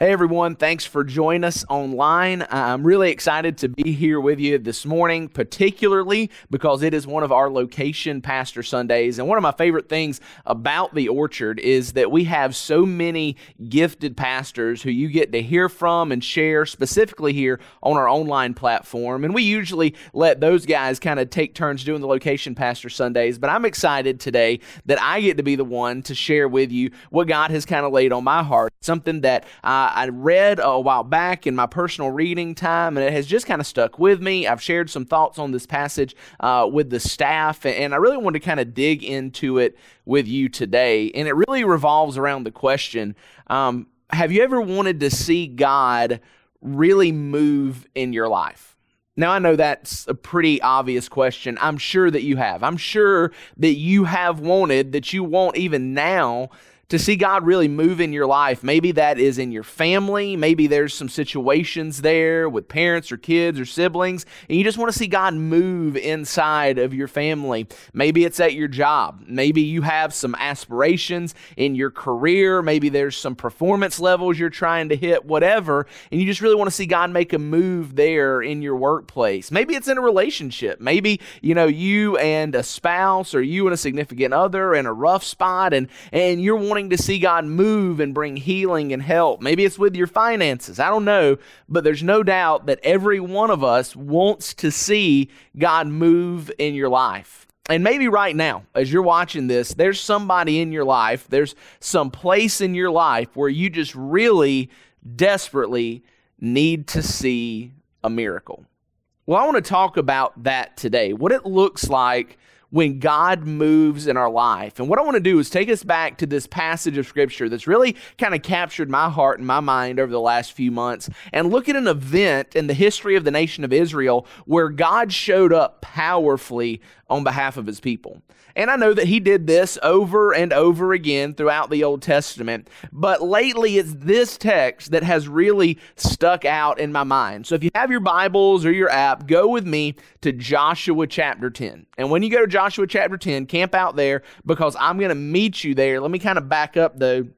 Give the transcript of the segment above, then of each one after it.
Hey everyone, thanks for joining us online. I'm really excited to be here with you this morning, particularly because it is one of our location pastor Sundays. And one of my favorite things about the Orchard is that we have so many gifted pastors who you get to hear from and share specifically here on our online platform. And we usually let those guys kind of take turns doing the location pastor Sundays. But I'm excited today that I get to be the one to share with you what God has kind of laid on my heart, something that I I read a while back in my personal reading time, and it has just kind of stuck with me. I've shared some thoughts on this passage uh, with the staff, and I really wanted to kind of dig into it with you today. And it really revolves around the question um, Have you ever wanted to see God really move in your life? Now, I know that's a pretty obvious question. I'm sure that you have. I'm sure that you have wanted, that you want even now to see God really move in your life. Maybe that is in your family. Maybe there's some situations there with parents or kids or siblings, and you just want to see God move inside of your family. Maybe it's at your job. Maybe you have some aspirations in your career. Maybe there's some performance levels you're trying to hit, whatever, and you just really want to see God make a move there in your workplace. Maybe it's in a relationship. Maybe, you know, you and a spouse or you and a significant other in a rough spot and and you're wanting wanting to see God move and bring healing and help. Maybe it's with your finances. I don't know. But there's no doubt that every one of us wants to see God move in your life. And maybe right now, as you're watching this, there's somebody in your life, there's some place in your life where you just really desperately need to see a miracle. Well, I want to talk about that today, what it looks like when God moves in our life. And what I want to do is take us back to this passage of scripture that's really kind of captured my heart and my mind over the last few months and look at an event in the history of the nation of Israel where God showed up powerfully on behalf of his people. And I know that he did this over and over again throughout the Old Testament, but lately it's this text that has really stuck out in my mind. So if you have your Bibles or your app, go with me to Joshua chapter 10. And when you go to Joshua chapter 10, camp out there because I'm going to meet you there. Let me kind of back up though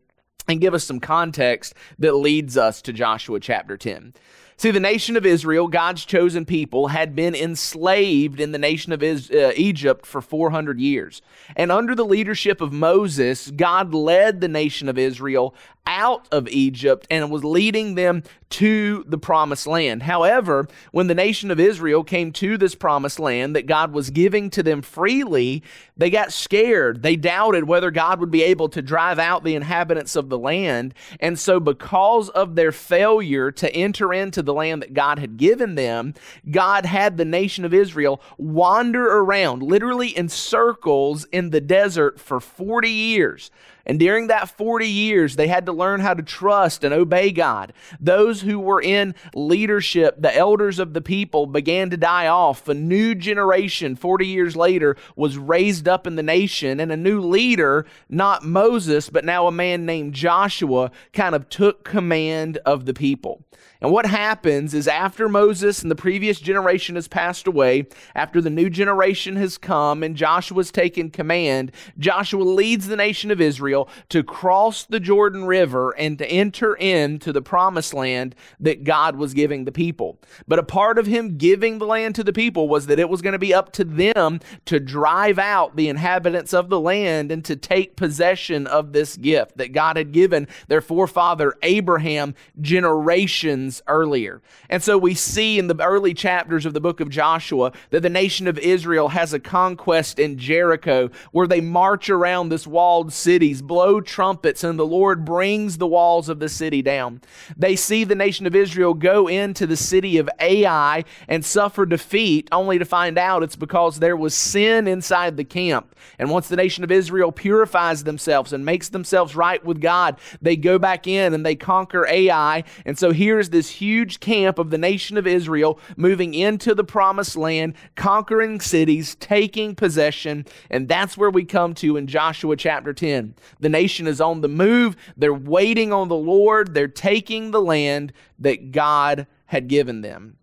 and give us some context that leads us to Joshua chapter 10. See, the nation of Israel, God's chosen people, had been enslaved in the nation of uh, Egypt for 400 years. And under the leadership of Moses, God led the nation of Israel out of Egypt and was leading them to the promised land. However, when the nation of Israel came to this promised land that God was giving to them freely, they got scared. They doubted whether God would be able to drive out the inhabitants of the land. And so, because of their failure to enter into the land that God had given them, God had the nation of Israel wander around, literally in circles in the desert for 40 years. And during that 40 years, they had to learn how to trust and obey God. Those who were in leadership, the elders of the people, began to die off. A new generation, 40 years later, was raised up in the nation, and a new leader, not Moses, but now a man named Joshua, kind of took command of the people. And what happens is after Moses and the previous generation has passed away, after the new generation has come and Joshua's taken command, Joshua leads the nation of Israel to cross the Jordan River and to enter into the promised land that God was giving the people. But a part of him giving the land to the people was that it was going to be up to them to drive out the inhabitants of the land and to take possession of this gift that God had given their forefather Abraham generations earlier. And so we see in the early chapters of the book of Joshua that the nation of Israel has a conquest in Jericho where they march around this walled cities, blow trumpets, and the Lord brings the walls of the city down. They see the nation of Israel go into the city of Ai and suffer defeat, only to find out it's because there was sin inside the camp. And once the nation of Israel purifies themselves and makes themselves right with God, they go back in and they conquer Ai. And so here's this this huge camp of the nation of Israel moving into the promised land, conquering cities, taking possession. And that's where we come to in Joshua chapter 10. The nation is on the move, they're waiting on the Lord, they're taking the land that God had given them.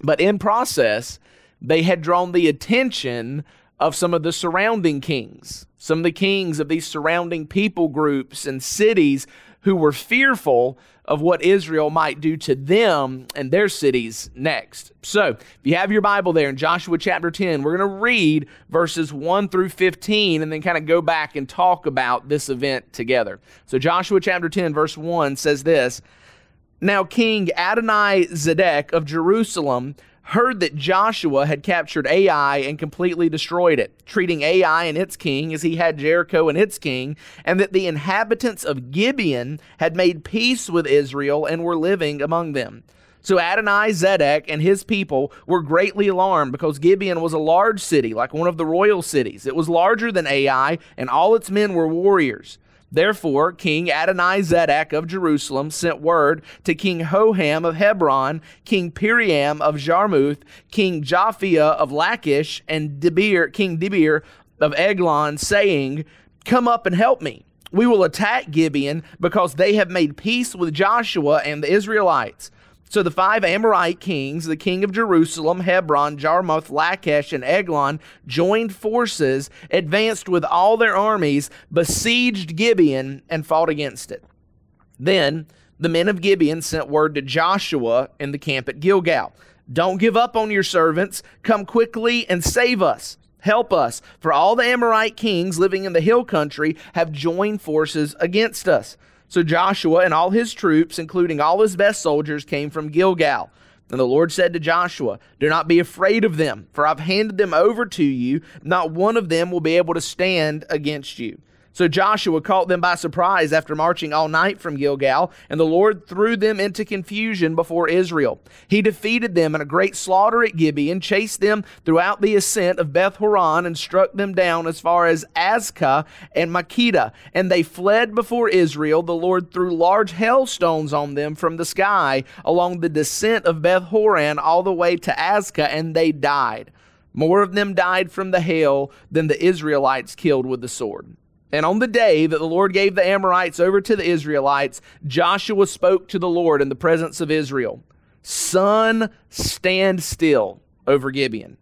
But in process, they had drawn the attention of some of the surrounding kings, some of the kings of these surrounding people groups and cities who were fearful of what Israel might do to them and their cities next. So, if you have your Bible there in Joshua chapter 10, we're going to read verses 1 through 15 and then kind of go back and talk about this event together. So, Joshua chapter 10, verse 1 says this Now, King Adonai Zedek of Jerusalem heard that Joshua had captured Ai and completely destroyed it, treating Ai and its king as he had Jericho and its king, and that the inhabitants of Gibeon had made peace with Israel and were living among them. So Adonai Zedek and his people were greatly alarmed because Gibeon was a large city, like one of the royal cities. It was larger than Ai, and all its men were warriors. Therefore, King Adonai Zedek of Jerusalem sent word to King Hoham of Hebron, King Piram of Jarmuth, King Japhia of Lachish, and Debir, King Debir of Eglon, saying, Come up and help me. We will attack Gibeon because they have made peace with Joshua and the Israelites. So the five Amorite kings, the king of Jerusalem, Hebron, Jarmuth, Lachish, and Eglon, joined forces, advanced with all their armies, besieged Gibeon, and fought against it. Then the men of Gibeon sent word to Joshua in the camp at Gilgal Don't give up on your servants. Come quickly and save us. Help us, for all the Amorite kings living in the hill country have joined forces against us. So Joshua and all his troops, including all his best soldiers, came from Gilgal. And the Lord said to Joshua, Do not be afraid of them, for I've handed them over to you. Not one of them will be able to stand against you. So Joshua caught them by surprise after marching all night from Gilgal, and the Lord threw them into confusion before Israel. He defeated them in a great slaughter at Gibeon, chased them throughout the ascent of Beth Horon, and struck them down as far as Azekah and Makkedah. And they fled before Israel. The Lord threw large hailstones on them from the sky along the descent of Beth Horon all the way to Azekah, and they died. More of them died from the hail than the Israelites killed with the sword. And on the day that the Lord gave the Amorites over to the Israelites, Joshua spoke to the Lord in the presence of Israel Sun, stand still over Gibeon,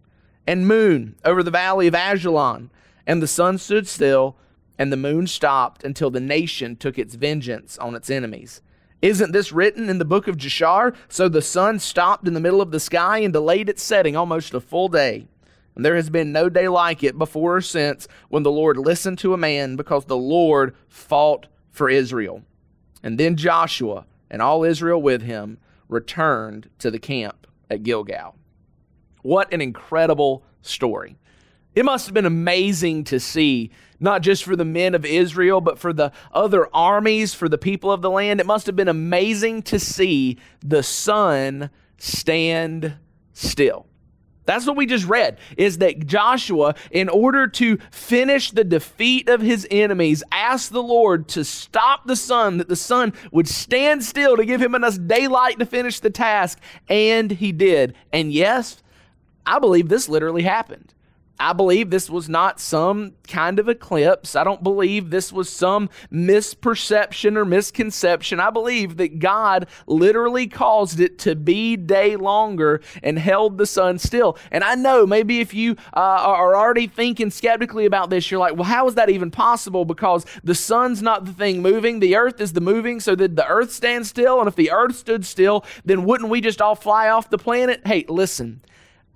and moon over the valley of Ajalon. And the sun stood still, and the moon stopped until the nation took its vengeance on its enemies. Isn't this written in the book of Jashar? So the sun stopped in the middle of the sky and delayed its setting almost a full day. And there has been no day like it before or since when the Lord listened to a man because the Lord fought for Israel. And then Joshua and all Israel with him returned to the camp at Gilgal. What an incredible story. It must have been amazing to see, not just for the men of Israel, but for the other armies, for the people of the land. It must have been amazing to see the sun stand still. That's what we just read is that Joshua, in order to finish the defeat of his enemies, asked the Lord to stop the sun, that the sun would stand still to give him enough daylight to finish the task. And he did. And yes, I believe this literally happened. I believe this was not some kind of eclipse. I don't believe this was some misperception or misconception. I believe that God literally caused it to be day longer and held the sun still. And I know maybe if you uh, are already thinking skeptically about this, you're like, well, how is that even possible? Because the sun's not the thing moving, the earth is the moving. So did the earth stand still? And if the earth stood still, then wouldn't we just all fly off the planet? Hey, listen.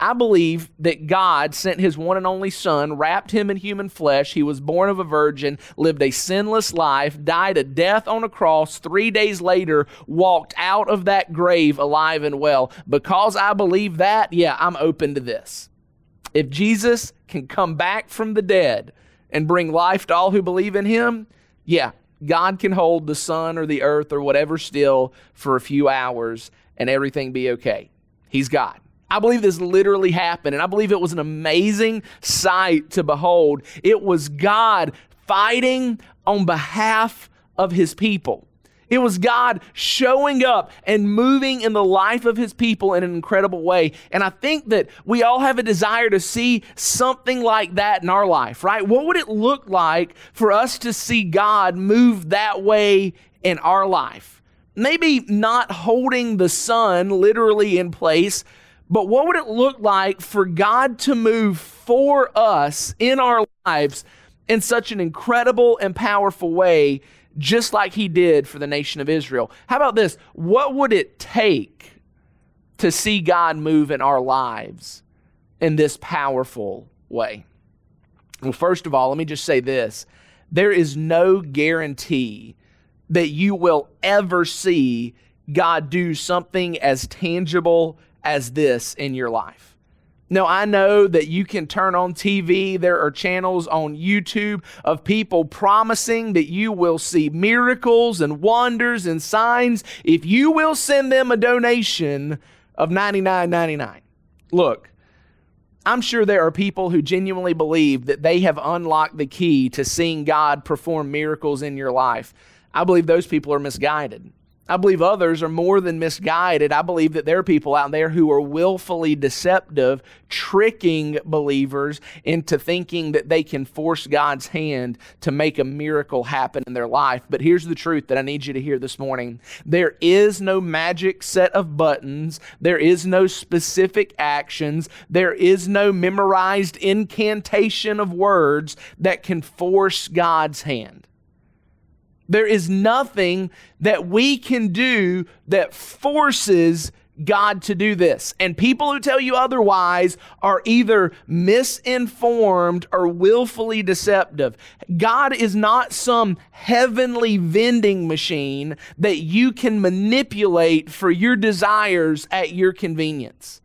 I believe that God sent his one and only Son, wrapped him in human flesh. He was born of a virgin, lived a sinless life, died a death on a cross, three days later, walked out of that grave alive and well. Because I believe that, yeah, I'm open to this. If Jesus can come back from the dead and bring life to all who believe in him, yeah, God can hold the sun or the earth or whatever still for a few hours and everything be okay. He's God. I believe this literally happened, and I believe it was an amazing sight to behold. It was God fighting on behalf of his people. It was God showing up and moving in the life of his people in an incredible way. And I think that we all have a desire to see something like that in our life, right? What would it look like for us to see God move that way in our life? Maybe not holding the sun literally in place, but what would it look like for God to move for us in our lives in such an incredible and powerful way just like he did for the nation of Israel. How about this? What would it take to see God move in our lives in this powerful way? Well, first of all, let me just say this there is no guarantee that you will ever see God do something as tangible as this in your life. No, I know that you can turn on TV. There are channels on YouTube of people promising that you will see miracles and wonders and signs if you will send them a donation of $99.99. Look, I'm sure there are people who genuinely believe that they have unlocked the key to seeing God perform miracles in your life. I believe those people are misguided. I believe others are more than misguided. I believe that there are people out there who are willfully deceptive, tricking believers into thinking that they can force God's hand to make a miracle happen in their life. But here's the truth that I need you to hear this morning there is no magic set of buttons, there is no specific actions, there is no memorized incantation of words that can force God's hand. There is nothing that we can do that forces God to do this. And people who tell you otherwise are either misinformed or willfully deceptive. God is not some heavenly vending machine that you can manipulate for your desires at your convenience.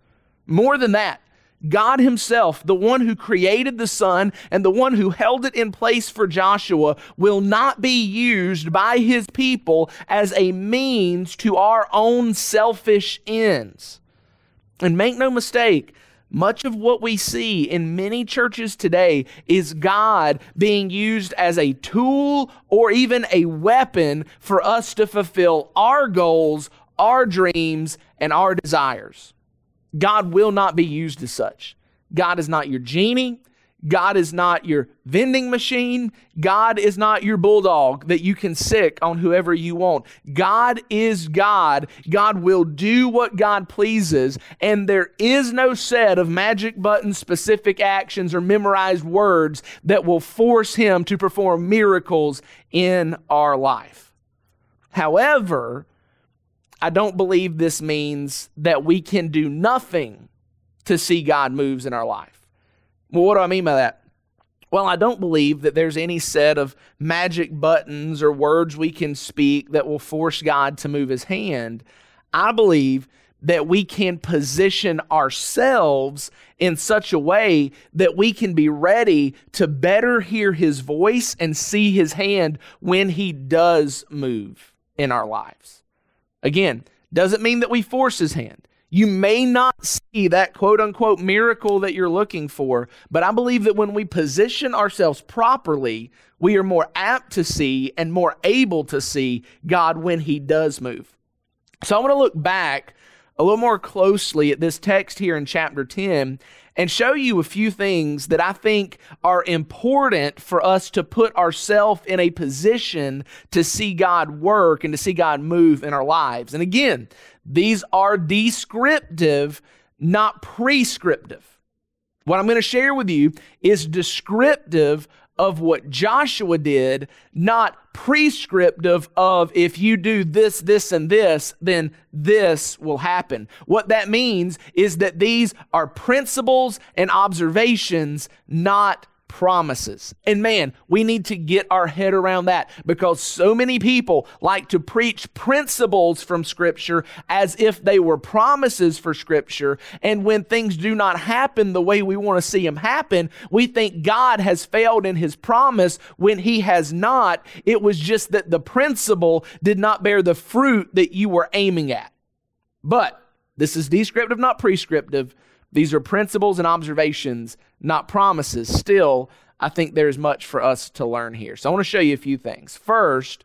More than that, God Himself, the one who created the sun and the one who held it in place for Joshua, will not be used by His people as a means to our own selfish ends. And make no mistake, much of what we see in many churches today is God being used as a tool or even a weapon for us to fulfill our goals, our dreams, and our desires. God will not be used as such. God is not your genie. God is not your vending machine. God is not your bulldog that you can sic on whoever you want. God is God. God will do what God pleases, and there is no set of magic button specific actions or memorized words that will force Him to perform miracles in our life. However, I don't believe this means that we can do nothing to see God moves in our life. Well, what do I mean by that? Well, I don't believe that there's any set of magic buttons or words we can speak that will force God to move his hand. I believe that we can position ourselves in such a way that we can be ready to better hear his voice and see his hand when he does move in our lives. Again, doesn't mean that we force his hand. You may not see that quote unquote miracle that you're looking for, but I believe that when we position ourselves properly, we are more apt to see and more able to see God when he does move. So I want to look back a little more closely at this text here in chapter 10 and show you a few things that I think are important for us to put ourselves in a position to see God work and to see God move in our lives. And again, these are descriptive, not prescriptive. What I'm going to share with you is descriptive of what Joshua did, not prescriptive of if you do this, this, and this, then this will happen. What that means is that these are principles and observations, not promises. And man, we need to get our head around that because so many people like to preach principles from Scripture as if they were promises for Scripture. And when things do not happen the way we want to see them happen, we think God has failed in His promise when He has not. It was just that the principle did not bear the fruit that you were aiming at. But this is descriptive, not prescriptive. These are principles and observations, not promises. Still, I think there's much for us to learn here. So I want to show you a few things. First,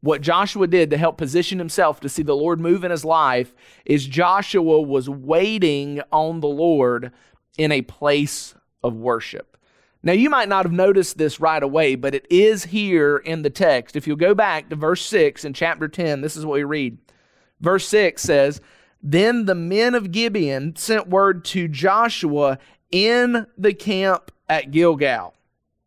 what Joshua did to help position himself to see the Lord move in his life is Joshua was waiting on the Lord in a place of worship. Now, you might not have noticed this right away, but it is here in the text. If you'll go back to verse 6 in chapter 10, this is what we read. Verse 6 says, then the men of Gibeon sent word to Joshua in the camp at Gilgal.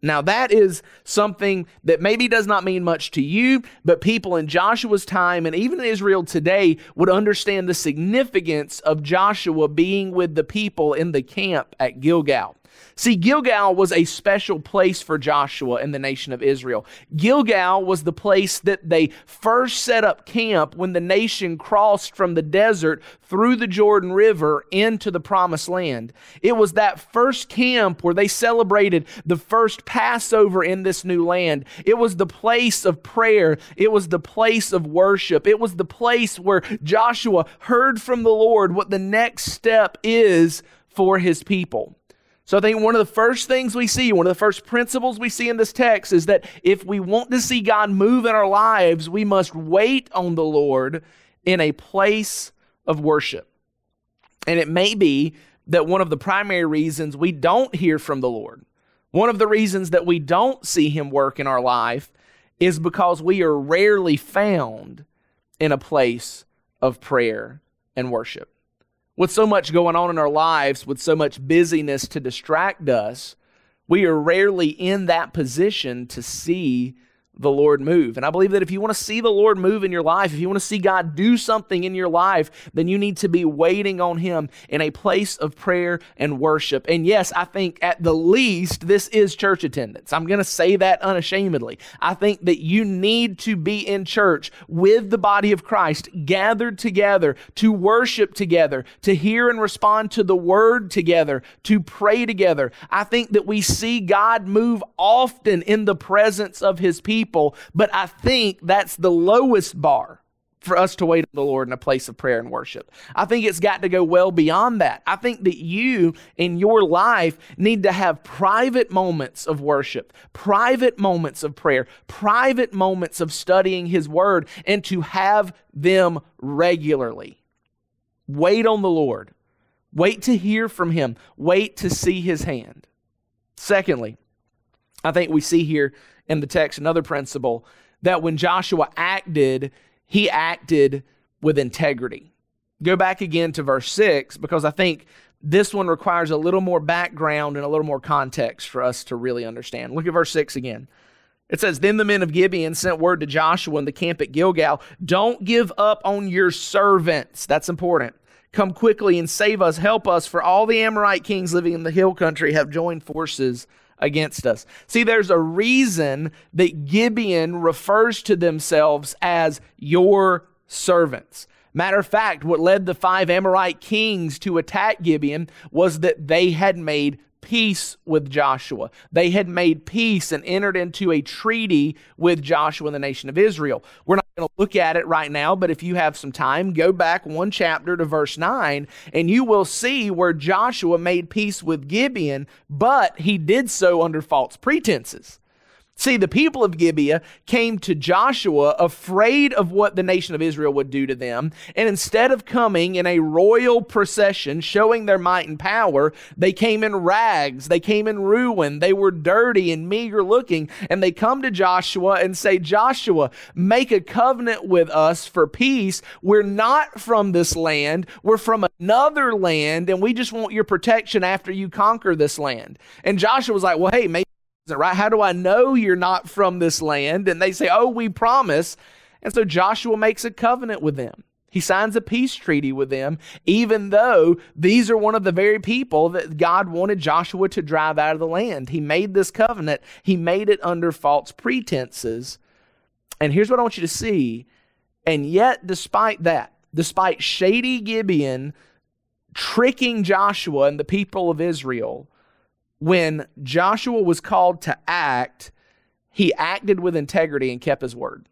Now, that is something that maybe does not mean much to you, but people in Joshua's time and even in Israel today would understand the significance of Joshua being with the people in the camp at Gilgal. See, Gilgal was a special place for Joshua and the nation of Israel. Gilgal was the place that they first set up camp when the nation crossed from the desert through the Jordan River into the promised land. It was that first camp where they celebrated the first Passover in this new land. It was the place of prayer. It was the place of worship. It was the place where Joshua heard from the Lord what the next step is for his people. So I think one of the first things we see, one of the first principles we see in this text is that if we want to see God move in our lives, we must wait on the Lord in a place of worship. And it may be that one of the primary reasons we don't hear from the Lord, one of the reasons that we don't see Him work in our life, is because we are rarely found in a place of prayer and worship with so much going on in our lives, with so much busyness to distract us, we are rarely in that position to see the Lord move. And I believe that if you want to see the Lord move in your life, if you want to see God do something in your life, then you need to be waiting on Him in a place of prayer and worship. And yes, I think at the least, this is church attendance. I'm going to say that unashamedly. I think that you need to be in church with the body of Christ, gathered together to worship together, to hear and respond to the word together, to pray together. I think that we see God move often in the presence of His people people, but I think that's the lowest bar for us to wait on the Lord in a place of prayer and worship. I think it's got to go well beyond that. I think that you in your life need to have private moments of worship, private moments of prayer, private moments of studying His Word, and to have them regularly. Wait on the Lord. Wait to hear from Him. Wait to see His hand. Secondly, I think we see here in the text another principle that when Joshua acted, he acted with integrity. Go back again to verse 6 because I think this one requires a little more background and a little more context for us to really understand. Look at verse 6 again. It says, Then the men of Gibeon sent word to Joshua in the camp at Gilgal Don't give up on your servants. That's important. Come quickly and save us. Help us, for all the Amorite kings living in the hill country have joined forces against us. See, there's a reason that Gibeon refers to themselves as your servants. Matter of fact, what led the five Amorite kings to attack Gibeon was that they had made peace with Joshua. They had made peace and entered into a treaty with Joshua and the nation of Israel. We're not going to look at it right now, but if you have some time, go back one chapter to verse 9, and you will see where Joshua made peace with Gibeon, but he did so under false pretenses. See, the people of Gibeah came to Joshua afraid of what the nation of Israel would do to them. And instead of coming in a royal procession showing their might and power, they came in rags. They came in ruin. They were dirty and meager looking. And they come to Joshua and say, Joshua, make a covenant with us for peace. We're not from this land. We're from another land. And we just want your protection after you conquer this land. And Joshua was like, well, hey, maybe right? How do I know you're not from this land? And they say, Oh, we promise. And so Joshua makes a covenant with them. He signs a peace treaty with them, even though these are one of the very people that God wanted Joshua to drive out of the land. He made this covenant, he made it under false pretenses. And here's what I want you to see. And yet, despite that, despite shady Gibeon tricking Joshua and the people of Israel, when Joshua was called to act, he acted with integrity and kept his word.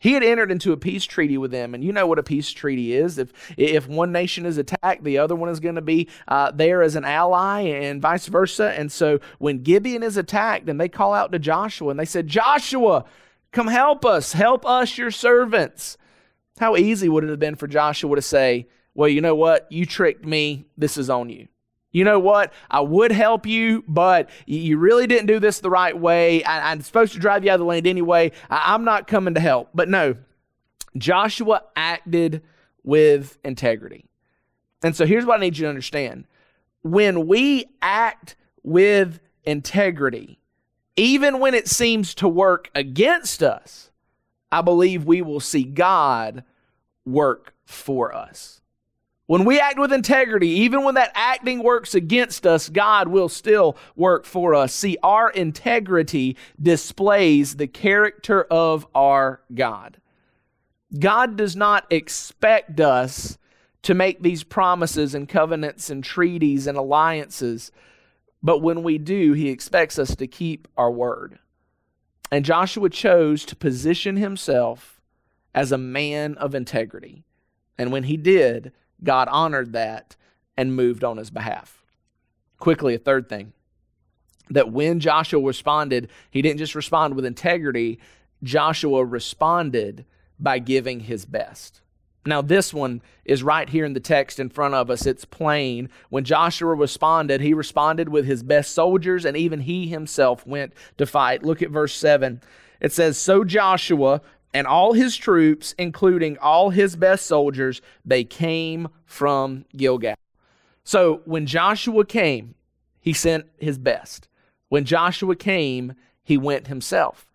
He had entered into a peace treaty with them, and you know what a peace treaty is. If if one nation is attacked, the other one is going to be uh, there as an ally, and vice versa. And so, when Gibeon is attacked, and they call out to Joshua, and they said, "Joshua, come help us, help us, your servants." How easy would it have been for Joshua to say, "Well, you know what? You tricked me. This is on you." You know what? I would help you, but you really didn't do this the right way. I, am supposed to drive you out of the land anyway. I, I'm not coming to help. But no, Joshua acted with integrity. And so here's what I need you to understand when we act with integrity, even when it seems to work against us, I believe we will see God work for us. When we act with integrity, even when that acting works against us, God will still work for us. See, our integrity displays the character of our God. God does not expect us to make these promises and covenants and treaties and alliances, but when we do, He expects us to keep our word. And Joshua chose to position himself as a man of integrity. And when he did, God honored that and moved on his behalf. Quickly, a third thing that when Joshua responded, he didn't just respond with integrity, Joshua responded by giving his best. Now, this one is right here in the text in front of us. It's plain. When Joshua responded, he responded with his best soldiers, and even he himself went to fight. Look at verse 7. It says, So Joshua and all his troops, including all his best soldiers, they came from Gilgal. So when Joshua came, he sent his best. When Joshua came, he went himself.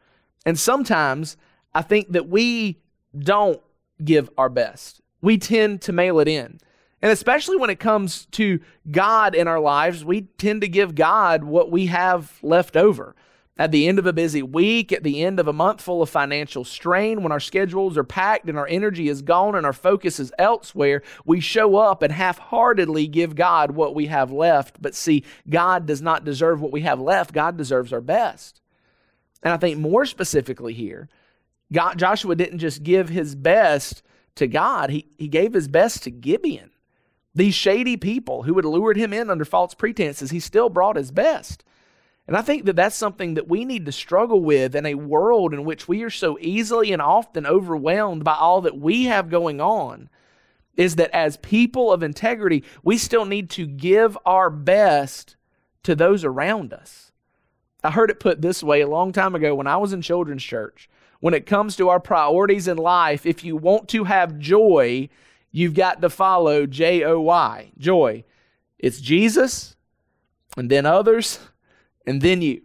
And sometimes I think that we don't give our best. We tend to mail it in. And especially when it comes to God in our lives, we tend to give God what we have left over. At the end of a busy week, at the end of a month full of financial strain, when our schedules are packed and our energy is gone and our focus is elsewhere, we show up and half heartedly give God what we have left. But see, God does not deserve what we have left, God deserves our best. And I think more specifically here, God, Joshua didn't just give his best to God, he, he gave his best to Gibeon. These shady people who had lured him in under false pretenses, he still brought his best. And I think that that's something that we need to struggle with in a world in which we are so easily and often overwhelmed by all that we have going on. Is that as people of integrity, we still need to give our best to those around us. I heard it put this way a long time ago when I was in children's church. When it comes to our priorities in life, if you want to have joy, you've got to follow J O Y, joy. It's Jesus, and then others, and then you.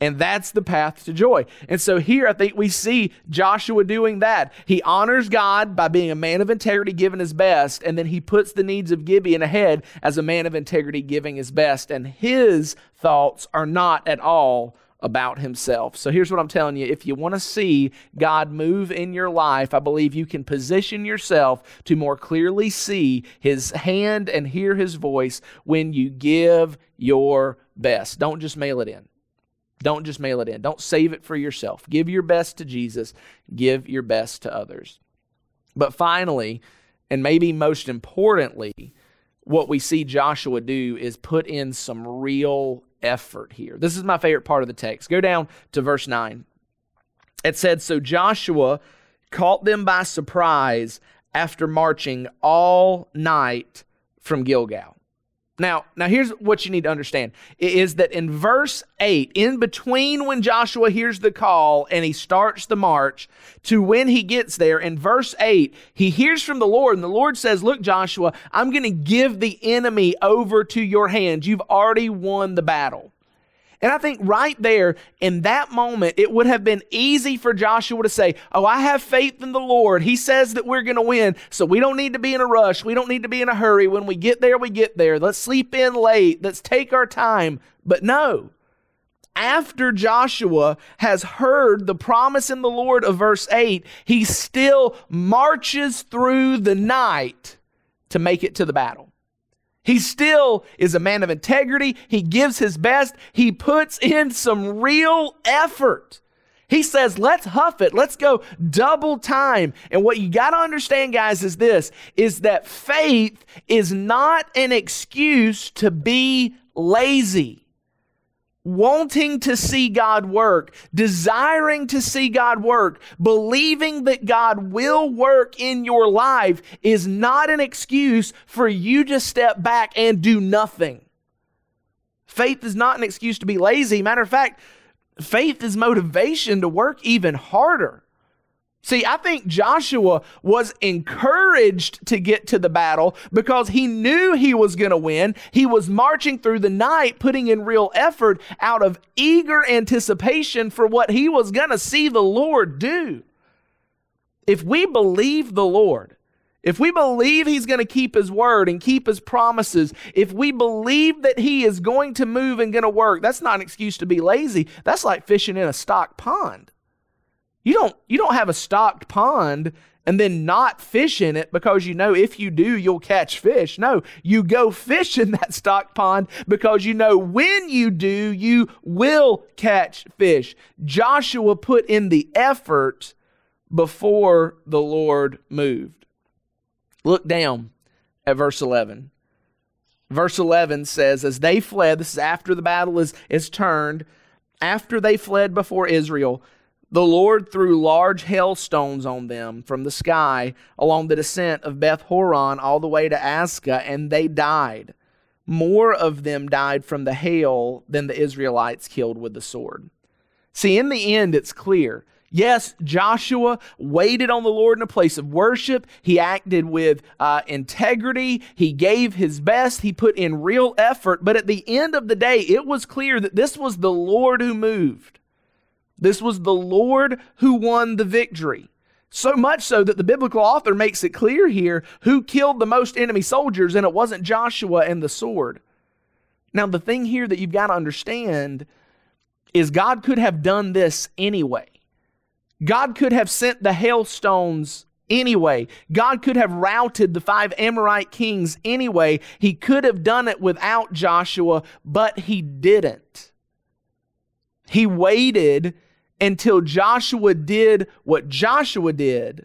And that's the path to joy. And so here I think we see Joshua doing that. He honors God by being a man of integrity, giving his best, and then he puts the needs of Gibeon ahead as a man of integrity, giving his best. And his thoughts are not at all about himself. So here's what I'm telling you. If you want to see God move in your life, I believe you can position yourself to more clearly see his hand and hear his voice when you give your best. Don't just mail it in. Don't just mail it in. Don't save it for yourself. Give your best to Jesus, give your best to others. But finally, and maybe most importantly, what we see Joshua do is put in some real effort here. This is my favorite part of the text. Go down to verse 9. It said, So Joshua caught them by surprise after marching all night from Gilgal. Now, now here's what you need to understand is that in verse 8, in between when Joshua hears the call and he starts the march to when he gets there, in verse 8, he hears from the Lord, and the Lord says, Look, Joshua, I'm going to give the enemy over to your hands. You've already won the battle. And I think right there in that moment, it would have been easy for Joshua to say, Oh, I have faith in the Lord. He says that we're going to win. So we don't need to be in a rush. We don't need to be in a hurry. When we get there, we get there. Let's sleep in late. Let's take our time. But no. After Joshua has heard the promise in the Lord of verse 8, he still marches through the night to make it to the battle. He still is a man of integrity. He gives his best. He puts in some real effort. He says, let's huff it. Let's go double time. And what you got to understand, guys, is this is that faith is not an excuse to be lazy wanting to see God work, desiring to see God work, believing that God will work in your life is not an excuse for you to step back and do nothing. Faith is not an excuse to be lazy. Matter of fact, faith is motivation to work even harder. See, I think Joshua was encouraged to get to the battle because he knew he was going to win. He was marching through the night, putting in real effort out of eager anticipation for what he was going to see the Lord do. If we believe the Lord, if we believe he's going to keep his word and keep his promises, if we believe that he is going to move and going to work, that's not an excuse to be lazy. That's like fishing in a stocked pond. You don't you don't have a stocked pond and then not fish in it because you know if you do you'll catch fish. No, you go fish in that stocked pond because you know when you do you will catch fish. Joshua put in the effort before the Lord moved. Look down at verse 11. Verse 11 says, As they fled, this is after the battle is, is turned, after they fled before Israel, the Lord threw large hailstones on them from the sky along the descent of Beth Horon all the way to Azekah, and they died. More of them died from the hail than the Israelites killed with the sword. See, in the end, it's clear. Yes, Joshua waited on the Lord in a place of worship. He acted with uh, integrity. He gave his best. He put in real effort. But at the end of the day, it was clear that this was the Lord who moved. This was the Lord who won the victory. So much so that the biblical author makes it clear here who killed the most enemy soldiers, and it wasn't Joshua and the sword. Now, the thing here that you've got to understand is God could have done this anyway. God could have sent the hailstones anyway. God could have routed the five Amorite kings anyway. He could have done it without Joshua, but he didn't. He waited until Joshua did what Joshua did,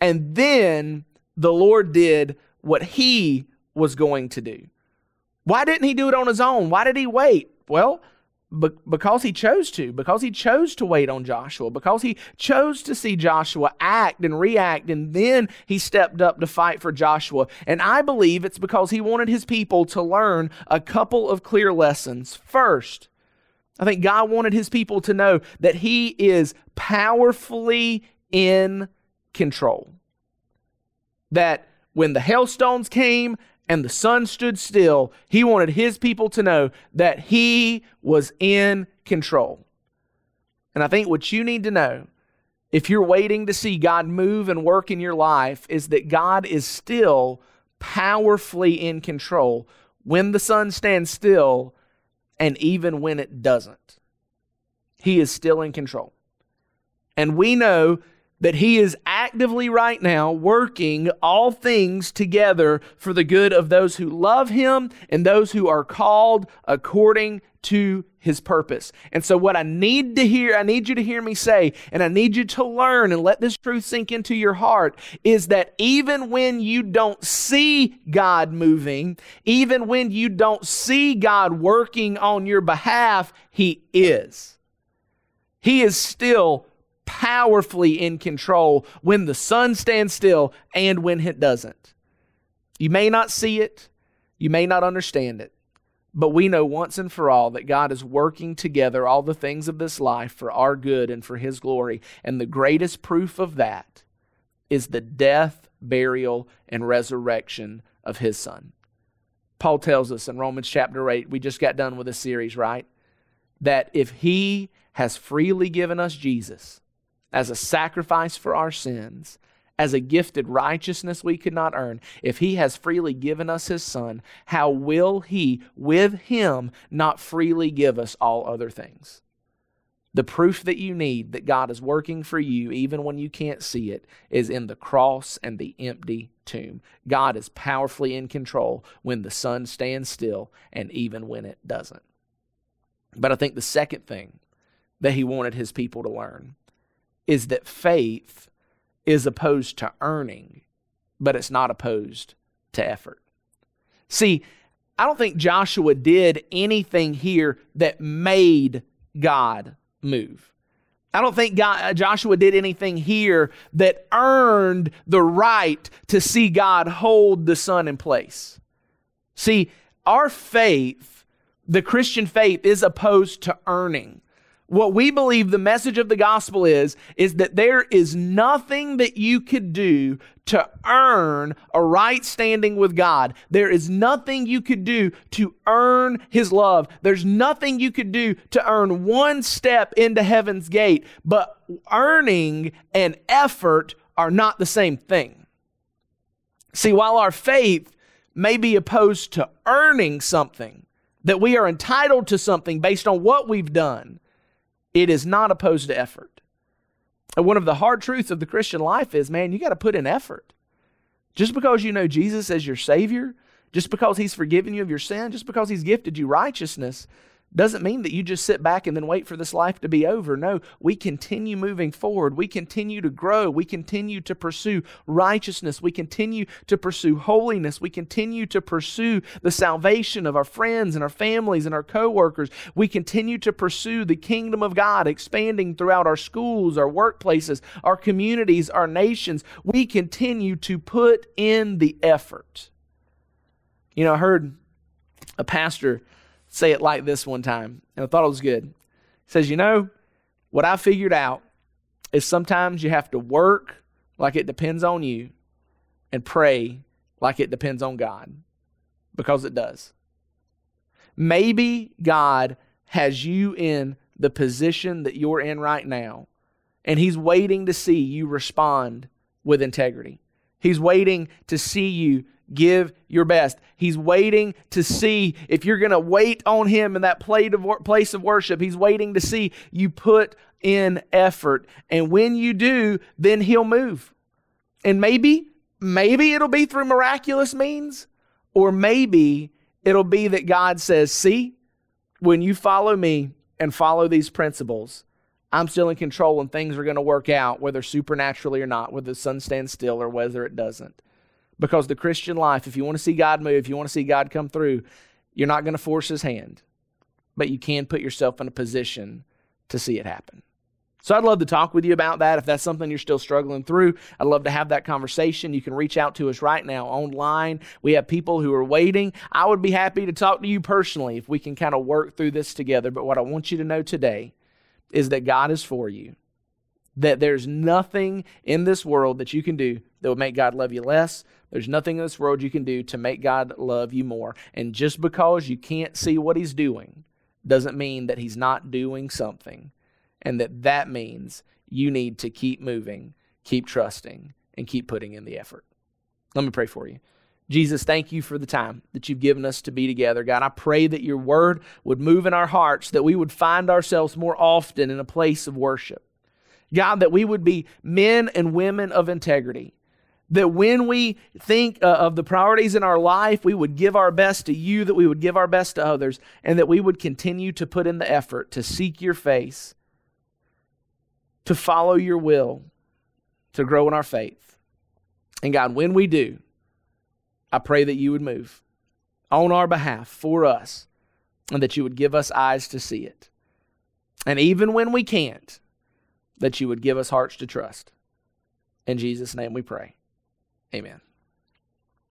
and then the Lord did what he was going to do. Why didn't he do it on his own? Why did he wait? Well, because he chose to, because he chose to wait on Joshua, because he chose to see Joshua act and react, and then he stepped up to fight for Joshua. And I believe it's because he wanted his people to learn a couple of clear lessons. First, I think God wanted his people to know that he is powerfully in control. That when the hailstones came and the sun stood still, he wanted his people to know that he was in control. And I think what you need to know, if you're waiting to see God move and work in your life, is that God is still powerfully in control. When the sun stands still, and even when it doesn't, He is still in control. And we know that He is actively right now working all things together for the good of those who love Him and those who are called according to his purpose. And so, what I need to hear, I need you to hear me say, and I need you to learn and let this truth sink into your heart is that even when you don't see God moving, even when you don't see God working on your behalf, He is. He is still powerfully in control when the sun stands still and when it doesn't. You may not see it, you may not understand it, but we know once and for all that God is working together all the things of this life for our good and for His glory. And the greatest proof of that is the death, burial, and resurrection of His Son. Paul tells us in Romans chapter 8, we just got done with a series, right? That if He has freely given us Jesus as a sacrifice for our sins, as a gifted righteousness we could not earn, if he has freely given us his son, how will he with him not freely give us all other things? The proof that you need that God is working for you, even when you can't see it, is in the cross and the empty tomb. God is powerfully in control when the sun stands still and even when it doesn't. But I think the second thing that he wanted his people to learn is that faith is opposed to earning, but it's not opposed to effort. See, I don't think Joshua did anything here that made God move. I don't think God, uh, Joshua did anything here that earned the right to see God hold the sun in place. See, our faith, the Christian faith, is opposed to earning. What we believe the message of the gospel is, is that there is nothing that you could do to earn a right standing with God. There is nothing you could do to earn His love. There's nothing you could do to earn one step into heaven's gate. But earning and effort are not the same thing. See, while our faith may be opposed to earning something, that we are entitled to something based on what we've done, it is not opposed to effort. And one of the hard truths of the Christian life is, man, you got to put in effort. Just because you know Jesus as your Savior, just because He's forgiven you of your sin, just because He's gifted you righteousness, doesn't mean that you just sit back and then wait for this life to be over. No, we continue moving forward. We continue to grow. We continue to pursue righteousness. We continue to pursue holiness. We continue to pursue the salvation of our friends and our families and our coworkers. We continue to pursue the kingdom of God expanding throughout our schools, our workplaces, our communities, our nations. We continue to put in the effort. You know, I heard a pastor say it like this one time, and I thought it was good. He says, You know, what I figured out is sometimes you have to work like it depends on you and pray like it depends on God because it does. Maybe God has you in the position that you're in right now, and He's waiting to see you respond with integrity. He's waiting to see you give your best. He's waiting to see if you're going to wait on him in that place of worship. He's waiting to see you put in effort. And when you do, then he'll move. And maybe, maybe it'll be through miraculous means, or maybe it'll be that God says, See, when you follow me and follow these principles, I'm still in control and things are going to work out, whether supernaturally or not, whether the sun stands still or whether it doesn't. Because the Christian life, if you want to see God move, if you want to see God come through, you're not going to force his hand, but you can put yourself in a position to see it happen. So I'd love to talk with you about that. If that's something you're still struggling through, I'd love to have that conversation. You can reach out to us right now online. We have people who are waiting. I would be happy to talk to you personally if we can kind of work through this together. But what I want you to know today is that God is for you. That there's nothing in this world that you can do that would make God love you less. There's nothing in this world you can do to make God love you more. And just because you can't see what He's doing doesn't mean that He's not doing something. And that that means you need to keep moving, keep trusting, and keep putting in the effort. Let me pray for you. Jesus, thank you for the time that you've given us to be together. God, I pray that your word would move in our hearts, that we would find ourselves more often in a place of worship. God, that we would be men and women of integrity. That when we think uh, of the priorities in our life, we would give our best to you, that we would give our best to others, and that we would continue to put in the effort to seek your face, to follow your will, to grow in our faith. And God, when we do, I pray that you would move on our behalf for us and that you would give us eyes to see it. And even when we can't, that you would give us hearts to trust. In Jesus' name we pray. Amen.